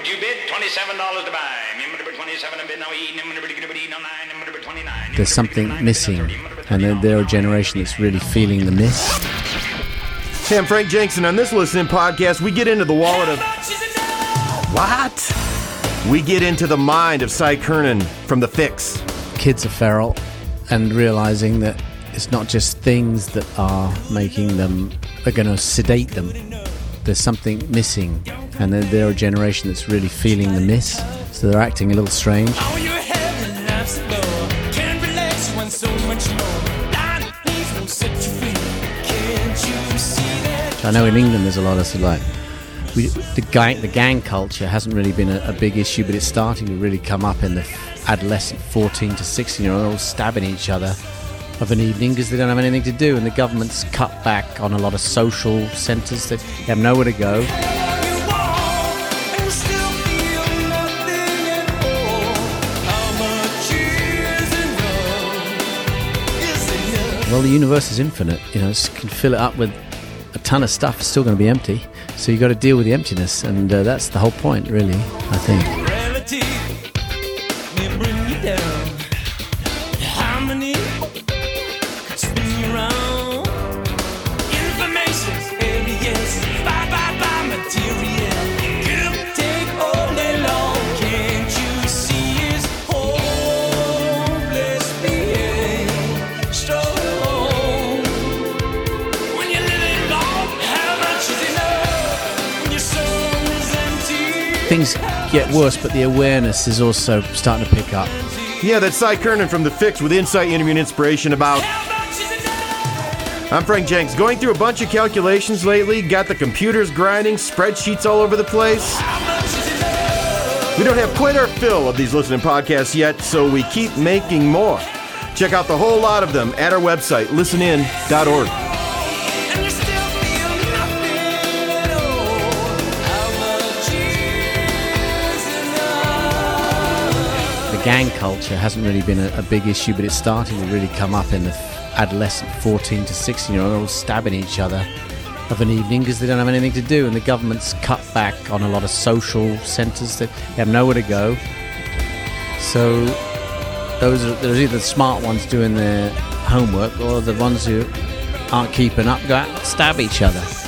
Would you bid twenty-seven dollars to buy? Number twenty-seven, bid now E. Number number twenty-nine. There's something missing, and they're, they're a generation that's really feeling the miss. Hey, I'm Frank Jensen. On this listening podcast, we get into the wallet of. What? We get into the mind of Cy Kernan from The Fix. Kids are feral and realizing that it's not just things that are making them, are going to sedate them. There's something missing, and they're, they're a generation that's really feeling the miss, so they're acting a little strange. I know in England there's a lot of sort of like we, the gang the gang culture hasn't really been a, a, big issue, but it's starting to really come up in the adolescent 14 to 16 year olds stabbing each other of an evening because they don't have anything to do, and the government's cut back on a lot of social centres that have nowhere to go. Well, the universe is infinite. You know, you can fill it up with a ton of stuff. It's still going to be empty. So you've got to deal with the emptiness, and uh, that's the whole point, really. I think. Things get worse, but the awareness is also starting to pick up. Yeah, that's Cy Kernan from The Fix with insight, interview, and inspiration about. I'm Frank Jenks. Going through a bunch of calculations lately, got the computers grinding, spreadsheets all over the place. We don't have quite our fill of these listening podcasts yet, so we keep making more. Check out the whole lot of them at our website, listenin.org. gang culture hasn't really been a, a, big issue, but it's starting to really come up in the adolescent 14 to 16 year olds stabbing each other of an evening because they don't have anything to do, and the government's cut back on a lot of social centres that have nowhere to go. So those are there's either the smart ones doing their homework or the ones who aren't keeping up go out and stab each other.